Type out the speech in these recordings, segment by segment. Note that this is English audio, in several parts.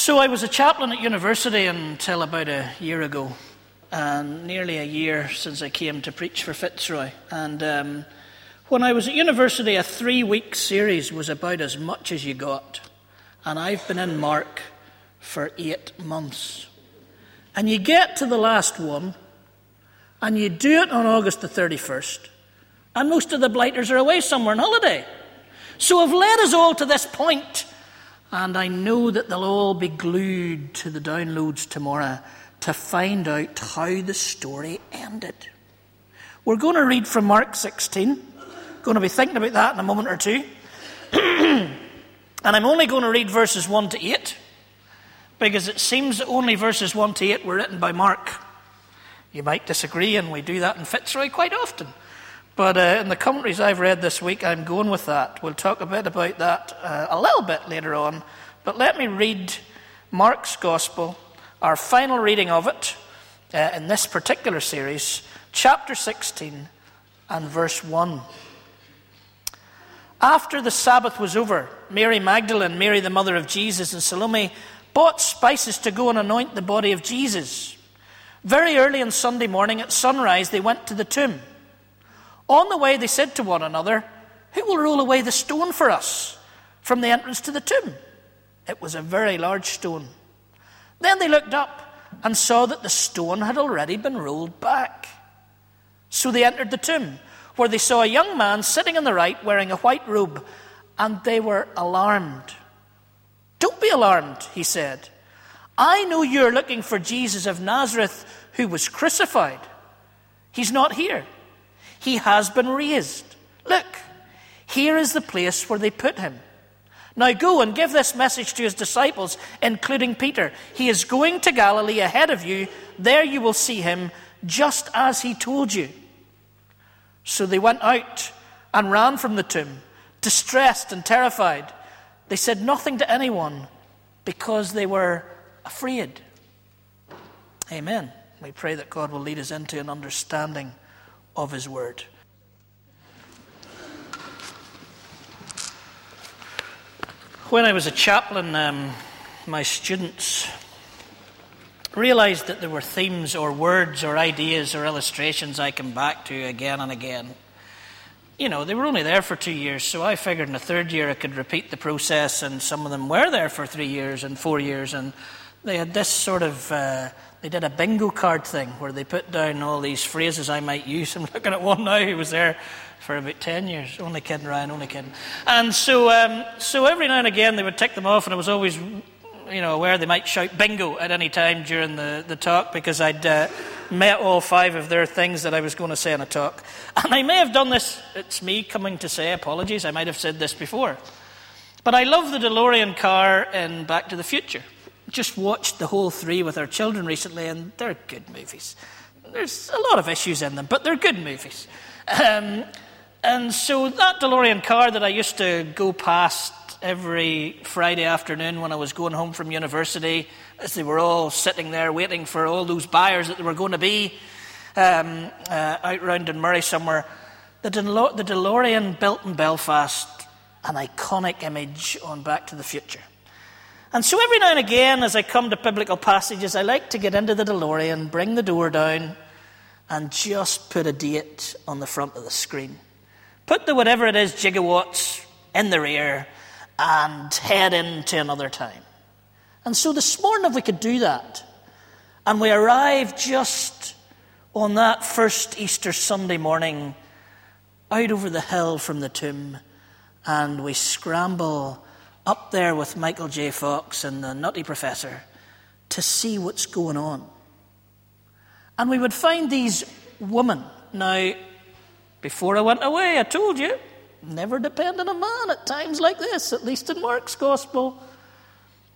So I was a chaplain at university until about a year ago, and nearly a year since I came to preach for Fitzroy. And um, when I was at university, a three week series was about as much as you got. And I've been in Mark for eight months. And you get to the last one, and you do it on August the 31st, and most of the blighters are away somewhere on holiday. So I've led us all to this point and I know that they'll all be glued to the downloads tomorrow to find out how the story ended. We're going to read from Mark 16. Going to be thinking about that in a moment or two. and I'm only going to read verses 1 to 8 because it seems that only verses 1 to 8 were written by Mark. You might disagree, and we do that in Fitzroy quite often. But uh, in the commentaries I've read this week, I'm going with that. We'll talk a bit about that uh, a little bit later on. But let me read Mark's Gospel, our final reading of it uh, in this particular series, chapter 16 and verse 1. After the Sabbath was over, Mary Magdalene, Mary the mother of Jesus, and Salome bought spices to go and anoint the body of Jesus. Very early on Sunday morning at sunrise, they went to the tomb. On the way, they said to one another, Who will roll away the stone for us from the entrance to the tomb? It was a very large stone. Then they looked up and saw that the stone had already been rolled back. So they entered the tomb, where they saw a young man sitting on the right wearing a white robe, and they were alarmed. Don't be alarmed, he said. I know you're looking for Jesus of Nazareth who was crucified. He's not here. He has been raised. Look, here is the place where they put him. Now go and give this message to his disciples, including Peter. He is going to Galilee ahead of you. There you will see him, just as he told you. So they went out and ran from the tomb, distressed and terrified. They said nothing to anyone because they were afraid. Amen. We pray that God will lead us into an understanding of His Word. When I was a chaplain, um, my students realized that there were themes or words or ideas or illustrations I come back to again and again. You know, they were only there for two years, so I figured in the third year I could repeat the process, and some of them were there for three years and four years, and they had this sort of uh, they did a bingo card thing where they put down all these phrases I might use. I'm looking at one now who was there for about 10 years. Only kidding, Ryan, only kidding. And so, um, so every now and again they would tick them off, and I was always you know, aware they might shout bingo at any time during the, the talk because I'd uh, met all five of their things that I was going to say in a talk. And I may have done this, it's me coming to say apologies, I might have said this before. But I love the DeLorean car in Back to the Future just watched the whole three with our children recently, and they're good movies. There's a lot of issues in them, but they're good movies. Um, and so that DeLorean car that I used to go past every Friday afternoon when I was going home from university, as they were all sitting there waiting for all those buyers that there were going to be um, uh, out round Dunmurry somewhere, the, DeLo- the DeLorean built in Belfast, an iconic image on Back to the Future. And so every now and again, as I come to biblical passages, I like to get into the DeLorean, bring the door down, and just put a date on the front of the screen. Put the whatever it is, gigawatts, in the rear, and head into another time. And so this morning, if we could do that, and we arrive just on that first Easter Sunday morning out over the hill from the tomb, and we scramble up there with Michael J. Fox and the Nutty Professor to see what's going on. And we would find these women. Now, before I went away, I told you, never depend on a man at times like this, at least in Mark's Gospel.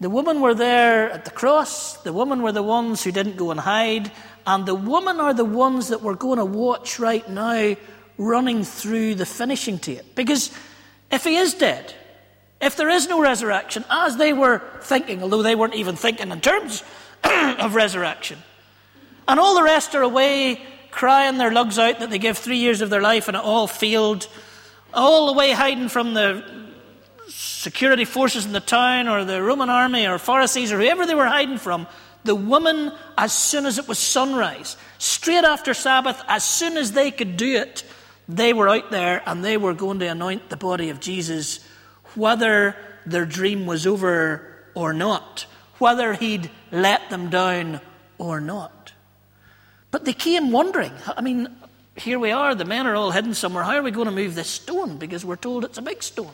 The women were there at the cross, the women were the ones who didn't go and hide, and the women are the ones that we're going to watch right now running through the finishing tape. Because if he is dead, if there is no resurrection, as they were thinking, although they weren't even thinking in terms of resurrection, and all the rest are away crying their lugs out that they give three years of their life and it all failed, all the way hiding from the security forces in the town or the Roman army or Pharisees or whoever they were hiding from, the woman, as soon as it was sunrise, straight after Sabbath, as soon as they could do it, they were out there and they were going to anoint the body of Jesus, whether their dream was over or not, whether he'd let them down or not. But they came wondering. I mean, here we are, the men are all hidden somewhere. How are we going to move this stone? Because we're told it's a big stone.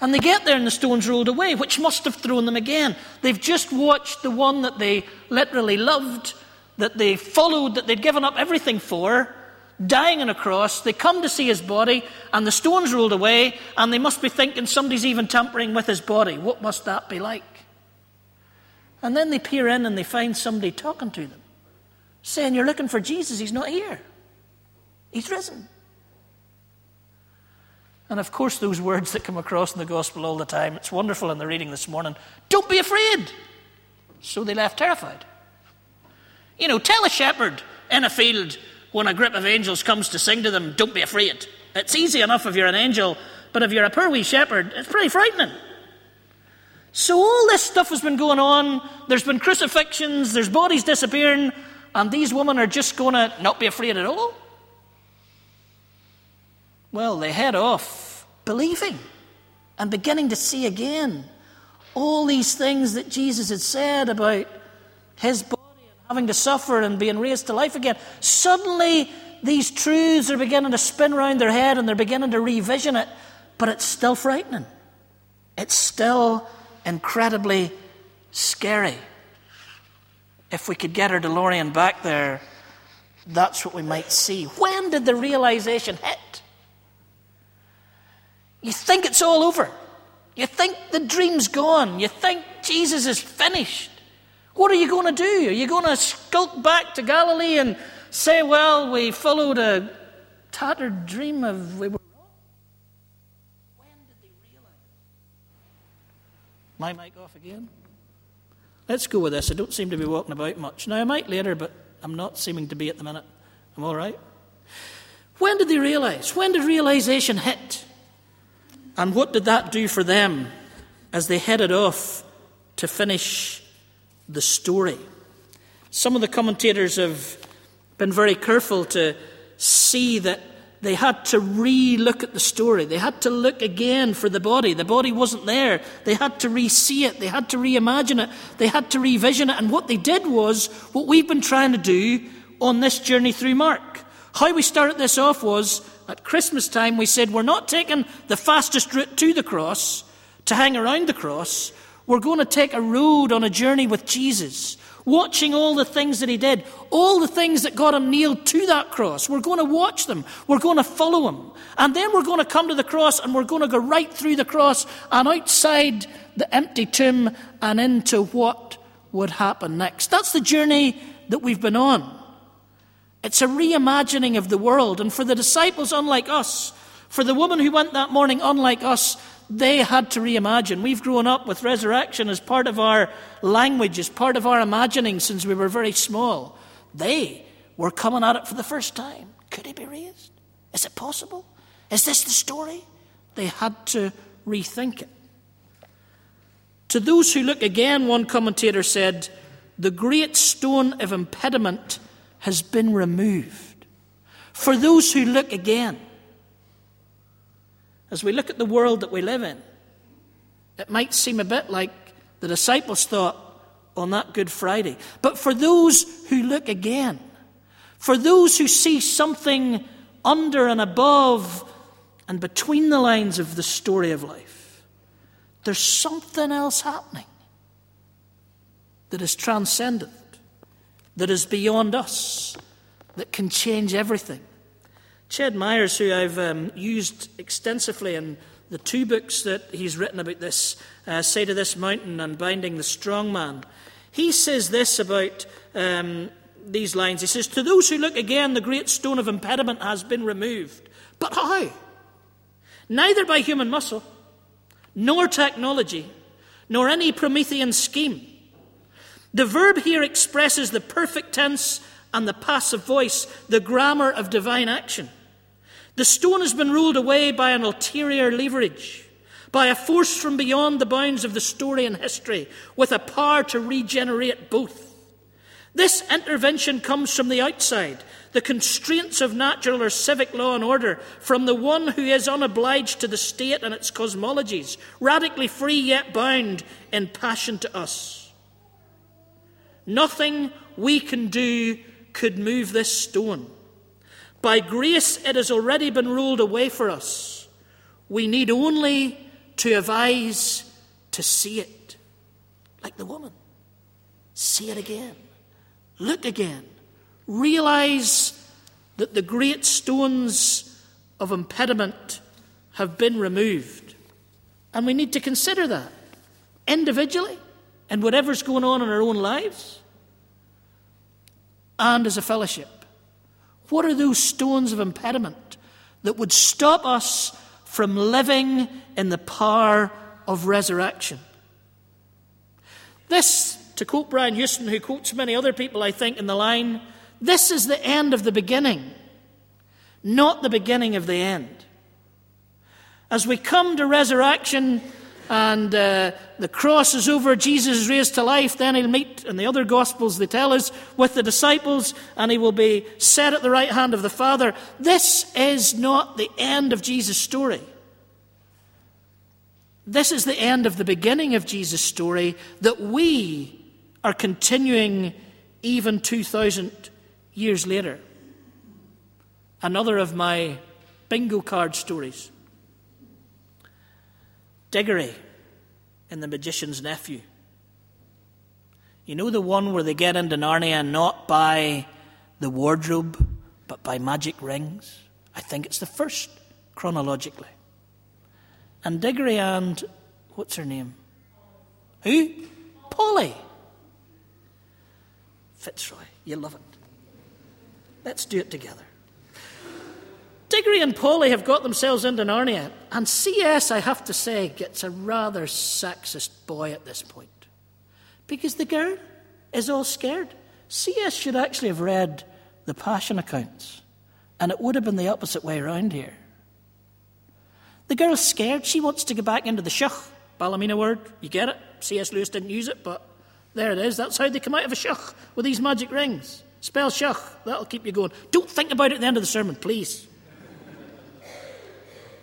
And they get there and the stone's rolled away, which must have thrown them again. They've just watched the one that they literally loved, that they followed, that they'd given up everything for, dying on a cross. They come to see his body, and the stone's rolled away, and they must be thinking somebody's even tampering with his body. What must that be like? And then they peer in and they find somebody talking to them, saying, You're looking for Jesus, he's not here. He's risen. And of course, those words that come across in the gospel all the time, it's wonderful in the reading this morning. Don't be afraid. So they left terrified. You know, tell a shepherd in a field when a group of angels comes to sing to them, don't be afraid. It's easy enough if you're an angel, but if you're a poor wee shepherd, it's pretty frightening. So all this stuff has been going on. There's been crucifixions, there's bodies disappearing, and these women are just going to not be afraid at all. Well, they head off believing and beginning to see again all these things that Jesus had said about his body having to suffer and being raised to life again. Suddenly, these truths are beginning to spin around their head and they're beginning to revision it, but it's still frightening. It's still incredibly scary. If we could get our DeLorean back there, that's what we might see. When did the realization hit? You think it's all over. You think the dream's gone. You think Jesus is finished. What are you going to do? Are you going to skulk back to Galilee and say, well, we followed a tattered dream of we were wrong? When did they realize? My mic off again? Let's go with this. I don't seem to be walking about much. Now, I might later, but I'm not seeming to be at the minute. I'm all right. When did they realize? When did realization hit? And what did that do for them as they headed off to finish the story? Some of the commentators have been very careful to see that they had to re look at the story. They had to look again for the body. The body wasn't there. They had to re see it. They had to reimagine it. They had to revision it. And what they did was what we've been trying to do on this journey through Mark. How we started this off was at Christmas time, we said we're not taking the fastest route to the cross to hang around the cross. We're going to take a road on a journey with Jesus, watching all the things that he did, all the things that got him nailed to that cross. We're going to watch them. We're going to follow him. And then we're going to come to the cross and we're going to go right through the cross and outside the empty tomb and into what would happen next. That's the journey that we've been on. It's a reimagining of the world. And for the disciples, unlike us, for the woman who went that morning, unlike us, they had to reimagine. We've grown up with resurrection as part of our language, as part of our imagining since we were very small. They were coming at it for the first time. Could he be raised? Is it possible? Is this the story? They had to rethink it. To those who look again, one commentator said, the great stone of impediment has been removed. For those who look again, as we look at the world that we live in, it might seem a bit like the disciples thought on that Good Friday. But for those who look again, for those who see something under and above and between the lines of the story of life, there's something else happening that is transcendent that is beyond us, that can change everything. Ched Myers, who I've um, used extensively in the two books that he's written about this, uh, Say to This Mountain and Binding the Strong Man, he says this about um, these lines. He says, To those who look again, the great stone of impediment has been removed. But how? Neither by human muscle, nor technology, nor any Promethean scheme the verb here expresses the perfect tense and the passive voice, the grammar of divine action. The stone has been ruled away by an ulterior leverage, by a force from beyond the bounds of the story and history, with a power to regenerate both. This intervention comes from the outside, the constraints of natural or civic law and order, from the one who is unobliged to the state and its cosmologies, radically free yet bound in passion to us. Nothing we can do could move this stone. By grace, it has already been rolled away for us. We need only to have eyes to see it, like the woman. See it again. Look again. Realize that the great stones of impediment have been removed. And we need to consider that individually and whatever's going on in our own lives and as a fellowship. What are those stones of impediment that would stop us from living in the power of resurrection? This, to quote Brian Houston, who quotes many other people, I think, in the line, this is the end of the beginning, not the beginning of the end. As we come to resurrection, and uh, the cross is over, Jesus is raised to life, then he'll meet, in the other Gospels they tell us, with the disciples, and he will be set at the right hand of the Father. This is not the end of Jesus' story. This is the end of the beginning of Jesus' story that we are continuing even 2,000 years later. Another of my bingo card stories. Diggory in The Magician's Nephew. You know the one where they get into Narnia not by the wardrobe, but by magic rings? I think it's the first chronologically. And Diggory and what's her name? Who? Polly. Fitzroy. You love it. Let's do it together. Diggory and Polly have got themselves into Narnia, and C.S., I have to say, gets a rather sexist boy at this point. Because the girl is all scared. C.S. should actually have read the Passion accounts, and it would have been the opposite way around here. The girl's scared. She wants to go back into the sheugh. Ballymena word. You get it? C.S. Lewis didn't use it, but there it is. That's how they come out of a sheugh with these magic rings. Spell sheugh. That'll keep you going. Don't think about it at the end of the sermon, please.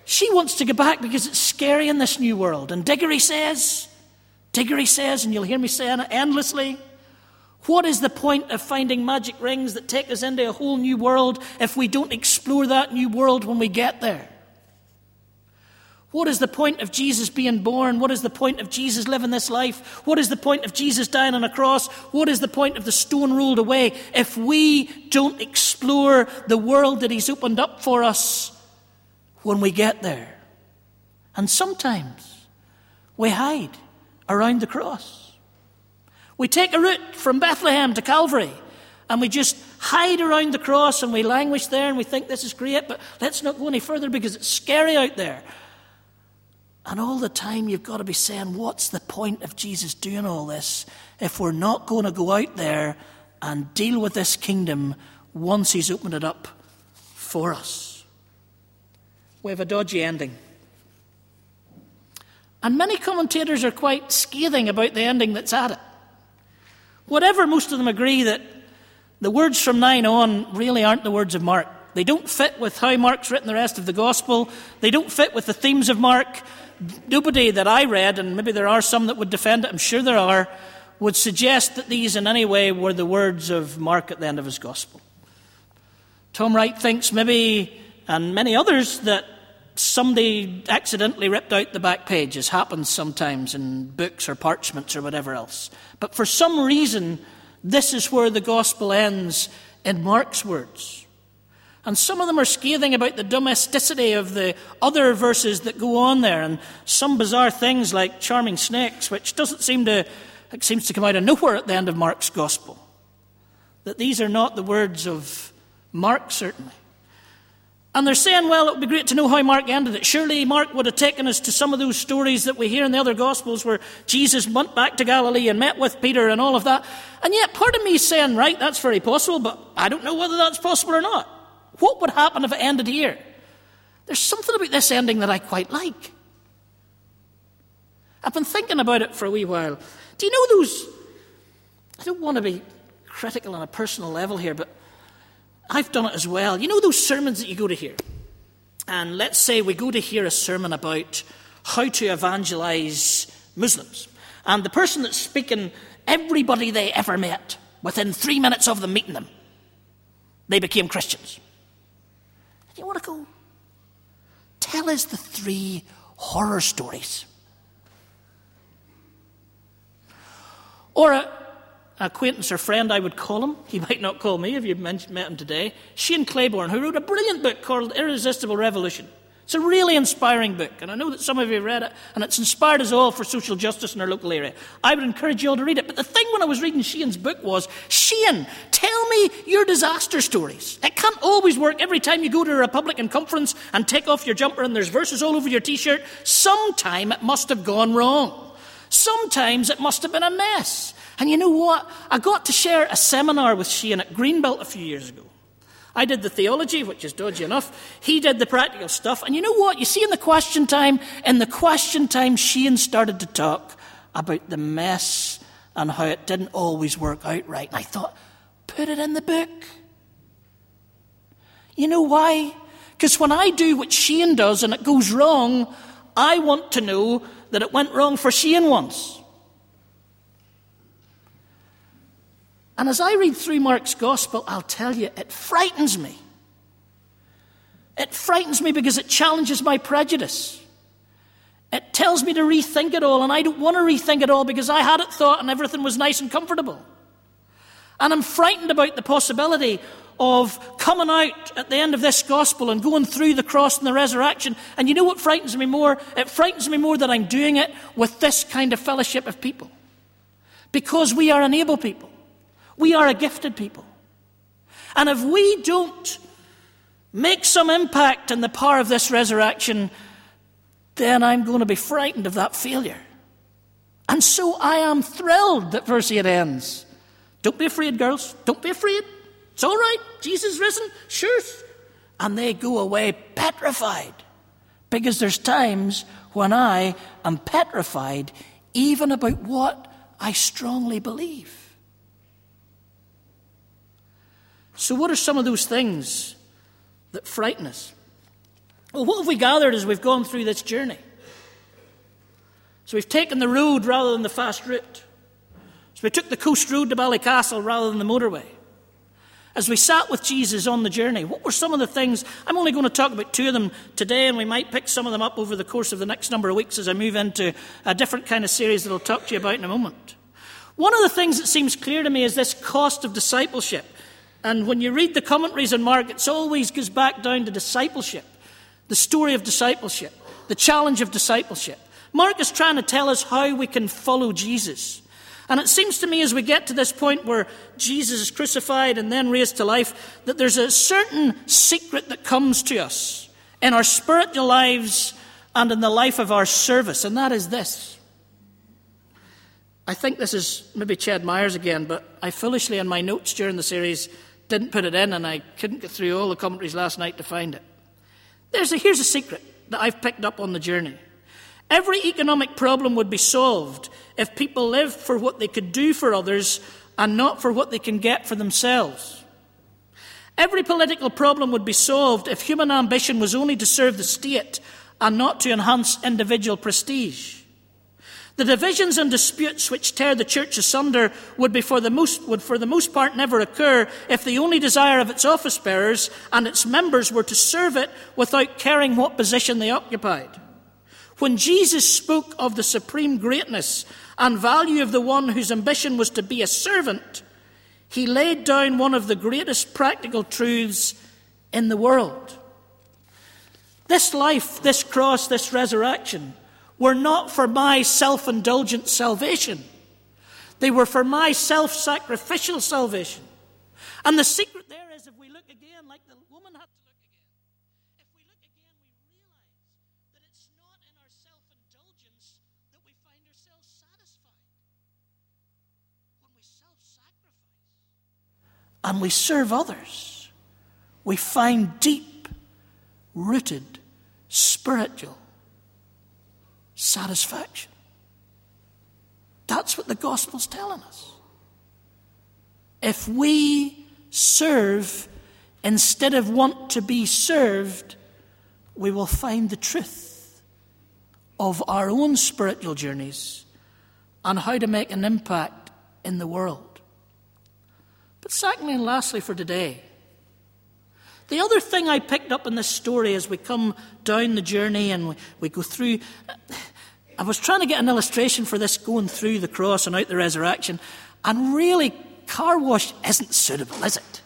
She wants to go back because it's scary in this new world. And Diggory says, Diggory says, and you'll hear me saying it endlessly, what is the point of finding magic rings that take us into a whole new world if we don't explore that new world when we get there? What is the point of Jesus being born? What is the point of Jesus living this life? What is the point of Jesus dying on a cross? What is the point of the stone rolled away if we don't explore the world that He's opened up for us when we get there. And sometimes we hide around the cross. We take a route from Bethlehem to Calvary and we just hide around the cross and we languish there and we think this is great, but let's not go any further because it's scary out there. And all the time you've got to be saying, what's the point of Jesus doing all this if we're not going to go out there and deal with this kingdom once he's opened it up for us? We have a dodgy ending. And many commentators are quite scathing about the ending that's at it. Whatever, most of them agree that the words from 9 on really aren't the words of Mark. They don't fit with how Mark's written the rest of the gospel. They don't fit with the themes of Mark. Nobody that I read, and maybe there are some that would defend it, I'm sure there are, would suggest that these in any way were the words of Mark at the end of his gospel. Tom Wright thinks maybe, and many others, that somebody accidentally ripped out the back page, as happens sometimes in books or parchments or whatever else. But for some reason, this is where the gospel ends in Mark's words. And some of them are scathing about the domesticity of the other verses that go on there, and some bizarre things like charming snakes, which doesn't seem to, it seems to come out of nowhere at the end of Mark's gospel. That these are not the words of Mark, certainly. And they're saying, well, it would be great to know how Mark ended it. Surely Mark would have taken us to some of those stories that we hear in the other Gospels where Jesus went back to Galilee and met with Peter and all of that. And yet, part of me is saying, right, that's very possible, but I don't know whether that's possible or not. What would happen if it ended here? There's something about this ending that I quite like. I've been thinking about it for a wee while. Do you know those? I don't want to be critical on a personal level here, but I've done it as well. You know those sermons that you go to hear? And let's say we go to hear a sermon about how to evangelize Muslims. And the person that's speaking, everybody they ever met, within three minutes of them meeting them, they became Christians. And you want to go, tell us the three horror stories. Or a, acquaintance or friend, I would call him. He might not call me if you met him today. Shane Claiborne, who wrote a brilliant book called Irresistible Revolution. It's a really inspiring book, and I know that some of you have read it, and it's inspired us all for social justice in our local area. I would encourage you all to read it. But the thing when I was reading Shane's book was Shane, tell me your disaster stories. It can't always work every time you go to a Republican conference and take off your jumper and there's verses all over your t shirt. Sometime it must have gone wrong. Sometimes it must have been a mess. And you know what? I got to share a seminar with Shane at Greenbelt a few years ago. I did the theology, which is dodgy enough. He did the practical stuff. And you know what? You see, in the question time, in the question time, Shane started to talk about the mess and how it didn't always work out right. And I thought, put it in the book. You know why? Because when I do what Shane does and it goes wrong, I want to know that it went wrong for Shane once. And as I read through Mark's gospel, I'll tell you, it frightens me. It frightens me because it challenges my prejudice. It tells me to rethink it all, and I don't want to rethink it all because I had it thought and everything was nice and comfortable. And I'm frightened about the possibility of coming out at the end of this gospel and going through the cross and the resurrection. And you know what frightens me more? It frightens me more that I'm doing it with this kind of fellowship of people. Because we are an able people. We are a gifted people. And if we don't make some impact in the power of this resurrection, then I'm going to be frightened of that failure. And so I am thrilled that verse 8 ends. Don't be afraid, girls. Don't be afraid. It's all right. Jesus risen. Sure. And they go away petrified. Because there's times when I am petrified even about what I strongly believe. So, what are some of those things that frighten us? Well, what have we gathered as we've gone through this journey? So, we've taken the road rather than the fast route. So, we took the coast road to Ballycastle rather than the motorway. As we sat with Jesus on the journey, what were some of the things? I'm only going to talk about two of them today, and we might pick some of them up over the course of the next number of weeks as I move into a different kind of series that I'll talk to you about in a moment. One of the things that seems clear to me is this cost of discipleship. And when you read the commentaries on Mark, it always goes back down to discipleship, the story of discipleship, the challenge of discipleship. Mark is trying to tell us how we can follow Jesus. And it seems to me as we get to this point where Jesus is crucified and then raised to life, that there's a certain secret that comes to us in our spiritual lives and in the life of our service, and that is this. I think this is maybe Ched Myers again, but I foolishly, in my notes during the series, didn't put it in, and I couldn't get through all the commentaries last night to find it. There's a, here's a secret that I've picked up on the journey. Every economic problem would be solved if people lived for what they could do for others and not for what they can get for themselves. Every political problem would be solved if human ambition was only to serve the state and not to enhance individual prestige. The divisions and disputes which tear the church asunder would, be for the most, would for the most part never occur if the only desire of its office bearers and its members were to serve it without caring what position they occupied. When Jesus spoke of the supreme greatness and value of the one whose ambition was to be a servant, he laid down one of the greatest practical truths in the world. This life, this cross, this resurrection were not for my self indulgent salvation, they were for my self sacrificial salvation. And the secret there is if we look again, like the woman had to look again, if we look again, we realize that it's not in our self indulgence that we find ourselves satisfied. When we self sacrifice and we serve others, we find deep rooted spiritual satisfaction. That's what the gospel's telling us. If we serve instead of want to be served, we will find the truth of our own spiritual journeys and how to make an impact in the world. But secondly and lastly for today, the other thing I picked up in this story as we come down the journey and we, we go through, I was trying to get an illustration for this going through the cross and out the resurrection, and really, car wash isn't suitable, is it?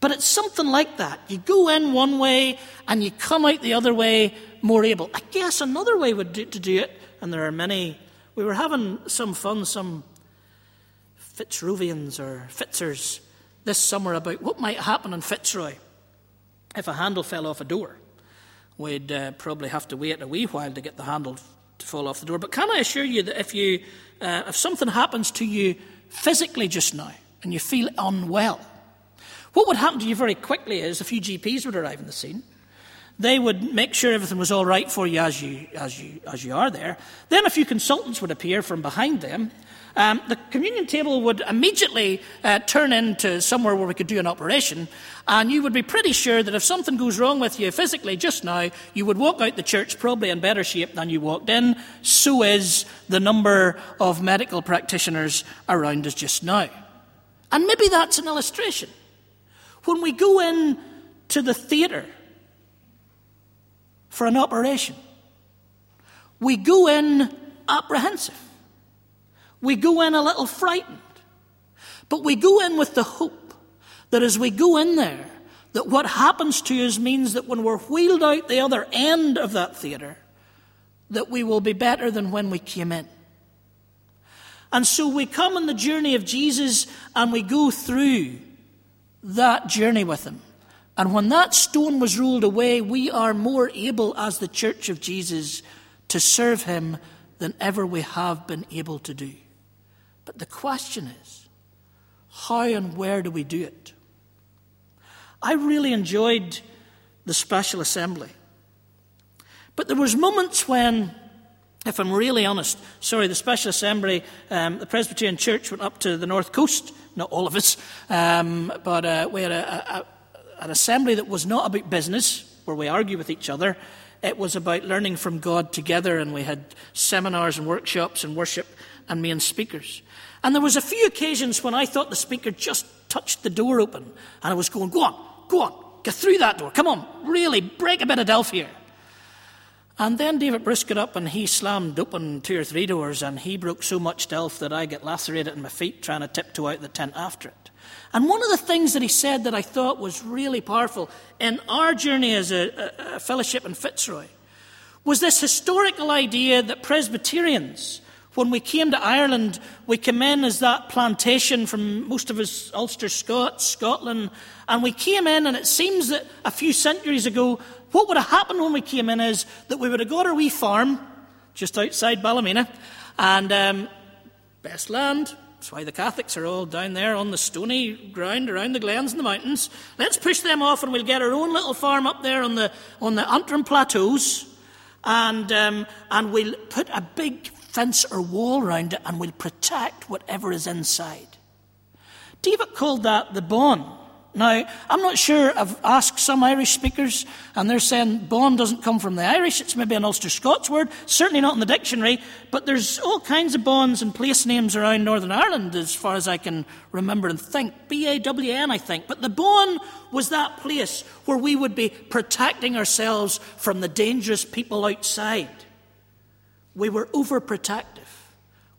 But it's something like that. You go in one way and you come out the other way more able. I guess another way would do, to do it, and there are many. We were having some fun, some Fitzrovians or Fitzers this summer about what might happen in Fitzroy if a handle fell off a door. We'd uh, probably have to wait a wee while to get the handle to fall off the door. But can I assure you that if you, uh, if something happens to you physically just now and you feel unwell, what would happen to you very quickly is a few GPs would arrive on the scene. They would make sure everything was all right for you as you, as you, as you are there. Then a few consultants would appear from behind them. Um, the communion table would immediately uh, turn into somewhere where we could do an operation, and you would be pretty sure that if something goes wrong with you physically just now, you would walk out the church probably in better shape than you walked in. So is the number of medical practitioners around us just now. And maybe that's an illustration. When we go in to the theatre for an operation, we go in apprehensive. We go in a little frightened. But we go in with the hope that as we go in there, that what happens to us means that when we're wheeled out the other end of that theatre, that we will be better than when we came in. And so we come on the journey of Jesus and we go through that journey with him. And when that stone was rolled away, we are more able as the church of Jesus to serve him than ever we have been able to do. But the question is, how and where do we do it? I really enjoyed the special assembly. But there was moments when if I'm really honest, sorry, the Special Assembly, um, the Presbyterian Church went up to the North Coast, not all of us, um, but uh, we had a, a, an assembly that was not about business, where we argue with each other. It was about learning from God together, and we had seminars and workshops and worship and main speakers. And there was a few occasions when I thought the speaker just touched the door open, and I was going, go on, go on, get through that door, come on, really, break a bit of Delph here. And then David Bruce got up and he slammed open two or three doors and he broke so much Delph that I get lacerated in my feet trying to tiptoe out the tent after it. And one of the things that he said that I thought was really powerful in our journey as a, a, a fellowship in Fitzroy was this historical idea that Presbyterians, when we came to Ireland, we came in as that plantation from most of us Ulster Scots, Scotland, and we came in, and it seems that a few centuries ago, what would have happened when we came in is that we would have got our wee farm just outside Ballymena and um, best land. That's why the Catholics are all down there on the stony ground around the glens and the mountains. Let's push them off and we'll get our own little farm up there on the, on the Antrim Plateaus and, um, and we'll put a big fence or wall around it and we'll protect whatever is inside. David called that the bawn. Now, I'm not sure. I've asked some Irish speakers, and they're saying bawn doesn't come from the Irish. It's maybe an Ulster Scots word, certainly not in the dictionary. But there's all kinds of bawns and place names around Northern Ireland, as far as I can remember and think. B A W N, I think. But the bawn was that place where we would be protecting ourselves from the dangerous people outside. We were overprotective.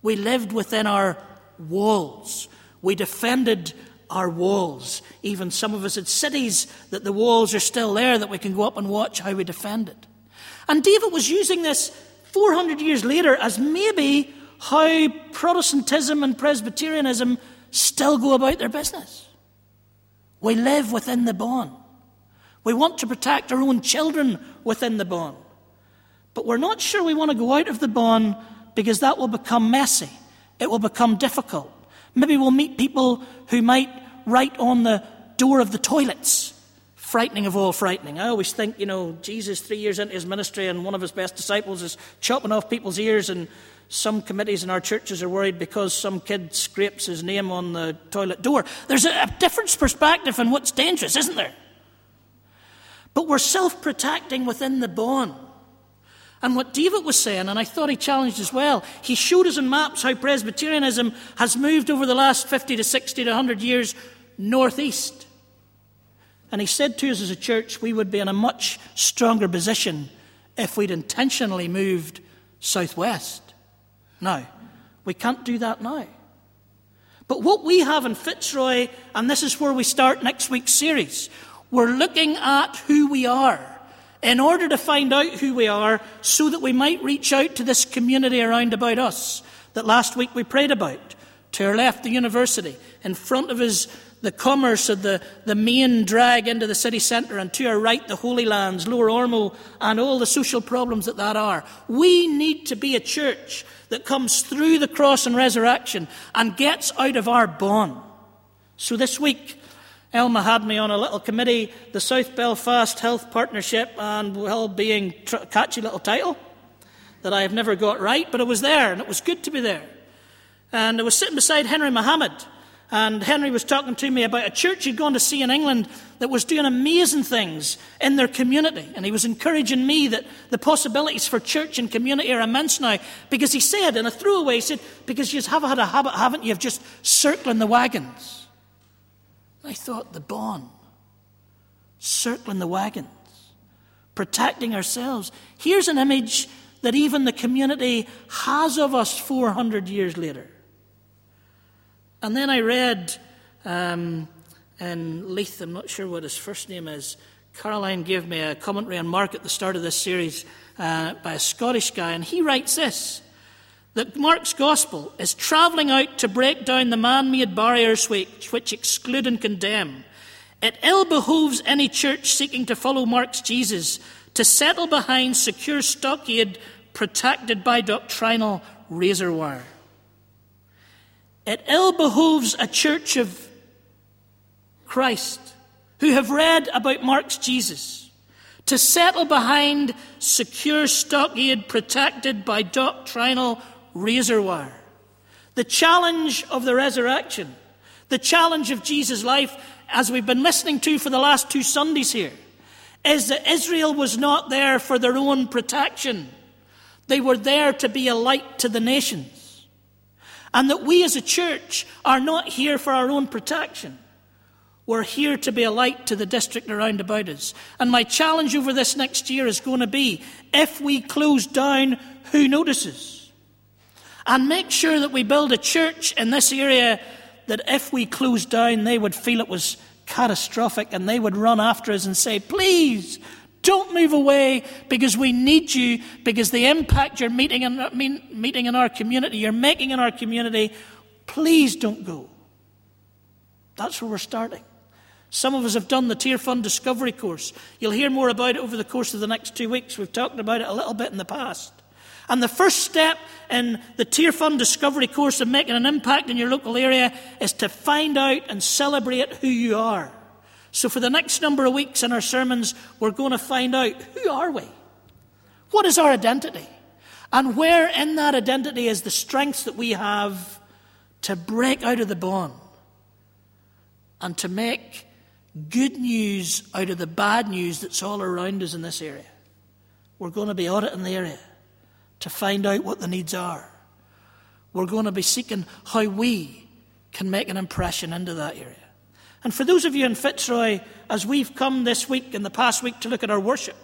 We lived within our walls. We defended our walls. Even some of us had cities that the walls are still there that we can go up and watch how we defend it. And David was using this 400 years later as maybe how Protestantism and Presbyterianism still go about their business. We live within the bawn. We want to protect our own children within the bawn. But we're not sure we want to go out of the bawn because that will become messy. It will become difficult. Maybe we'll meet people who might write on the door of the toilets frightening of all frightening. I always think, you know, Jesus, three years into his ministry, and one of his best disciples is chopping off people's ears, and some committees in our churches are worried because some kid scrapes his name on the toilet door. There's a, a different perspective on what's dangerous, isn't there? But we're self protecting within the bawn. And what David was saying, and I thought he challenged as well, he showed us in maps how Presbyterianism has moved over the last 50 to 60 to 100 years northeast. And he said to us as a church, we would be in a much stronger position if we'd intentionally moved southwest. Now, we can't do that now. But what we have in Fitzroy, and this is where we start next week's series, we're looking at who we are in order to find out who we are so that we might reach out to this community around about us that last week we prayed about. To our left, the university. In front of us, the commerce of the, the main drag into the city centre. And to our right, the Holy Lands, Lower Ormeau, and all the social problems that that are. We need to be a church that comes through the cross and resurrection and gets out of our bawn. So this week, Elma had me on a little committee, the South Belfast Health Partnership and Well-being, catchy little title that I have never got right, but it was there and it was good to be there. And I was sitting beside Henry Mohammed, and Henry was talking to me about a church he'd gone to see in England that was doing amazing things in their community. And he was encouraging me that the possibilities for church and community are immense now. Because he said, in a throwaway, he said, because you have had a habit, haven't you, of just circling the wagons. I thought the bawn, circling the wagons, protecting ourselves. Here's an image that even the community has of us 400 years later. And then I read um, in Leith, I'm not sure what his first name is. Caroline gave me a commentary on Mark at the start of this series uh, by a Scottish guy, and he writes this that Mark's gospel is travelling out to break down the man made barriers which, which exclude and condemn. It ill behoves any church seeking to follow Mark's Jesus to settle behind secure stockade protected by doctrinal razor wire. It ill behoves a church of Christ who have read about Mark's Jesus to settle behind secure stockade protected by doctrinal razor wire. The challenge of the resurrection, the challenge of Jesus' life, as we've been listening to for the last two Sundays here, is that Israel was not there for their own protection. They were there to be a light to the nations. And that we as a church are not here for our own protection. We're here to be a light to the district around about us. And my challenge over this next year is going to be if we close down, who notices? And make sure that we build a church in this area that if we closed down, they would feel it was catastrophic and they would run after us and say, please, don't move away because we need you, because the impact you're meeting in, meeting in our community, you're making in our community, please don't go. That's where we're starting. Some of us have done the Tearfund Discovery course. You'll hear more about it over the course of the next two weeks. We've talked about it a little bit in the past. And the first step in the Tearfund Discovery course of making an impact in your local area is to find out and celebrate who you are. So for the next number of weeks in our sermons, we're going to find out who are we? What is our identity? And where in that identity is the strength that we have to break out of the bawn and to make good news out of the bad news that's all around us in this area. We're going to be auditing the area to find out what the needs are. We're going to be seeking how we can make an impression into that area. And for those of you in Fitzroy, as we've come this week and the past week to look at our worship,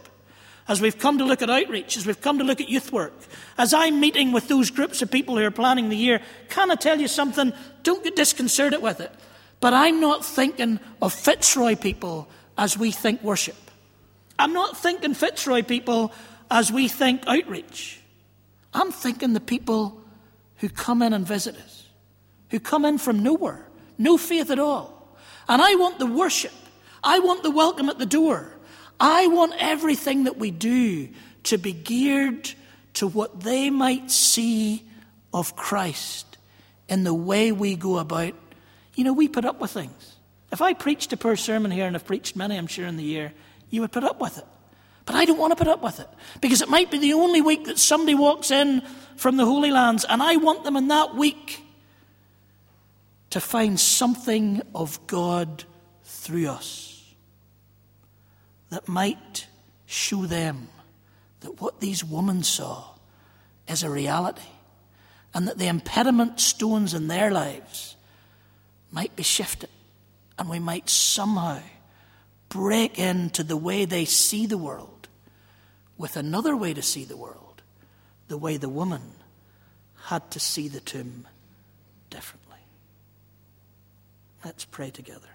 as we've come to look at outreach, as we've come to look at youth work, as I'm meeting with those groups of people who are planning the year, can I tell you something? Don't get disconcerted with it. But I'm not thinking of Fitzroy people as we think worship. I'm not thinking Fitzroy people as we think outreach. I'm thinking the people who come in and visit us, who come in from nowhere, no faith at all. And I want the worship. I want the welcome at the door. I want everything that we do to be geared to what they might see of Christ in the way we go about. You know, we put up with things. If I preached a poor sermon here, and I've preached many, I'm sure, in the year, you would put up with it. But I don't want to put up with it because it might be the only week that somebody walks in from the Holy Lands, and I want them in that week to find something of God through us that might show them that what these women saw is a reality and that the impediment stones in their lives might be shifted and we might somehow break into the way they see the world with another way to see the world, the way the woman had to see the tomb differently. Let's pray together.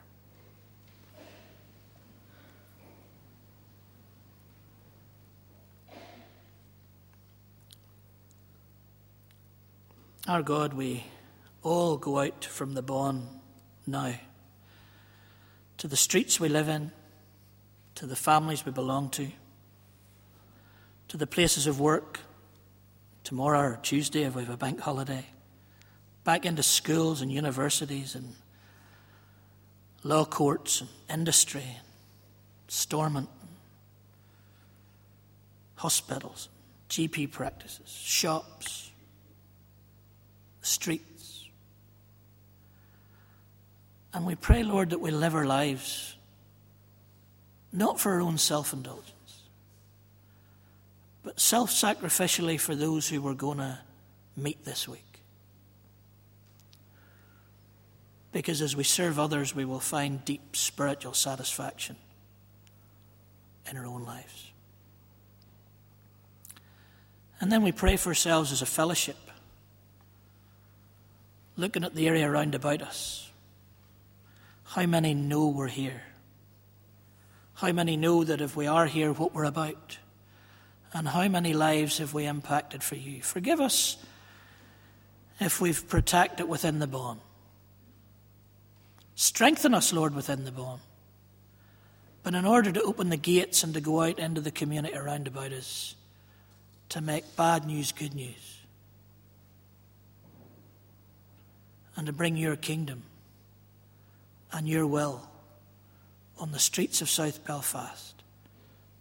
Our God, we all go out from the bawn now to the streets we live in, to the families we belong to, to the places of work, tomorrow or Tuesday if we have a bank holiday, back into schools and universities and law courts and industry, and Stormont, hospitals, GP practices, shops, streets. And we pray, Lord, that we live our lives not for our own self indulgence, but self sacrificially for those who we're going to meet this week. Because as we serve others, we will find deep spiritual satisfaction in our own lives. And then we pray for ourselves as a fellowship looking at the area around about us. How many know we're here? How many know that if we are here, what we're about? And how many lives have we impacted for you? Forgive us if we've protected within the bawn. Strengthen us, Lord, within the bawn. But in order to open the gates and to go out into the community around about us, to make bad news good news, and to bring your kingdom and your will on the streets of South Belfast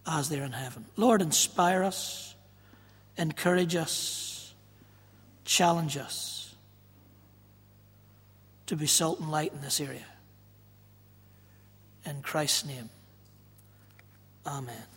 as they're in heaven. Lord, inspire us, encourage us, challenge us to be salt and light in this area. In Christ's name, Amen.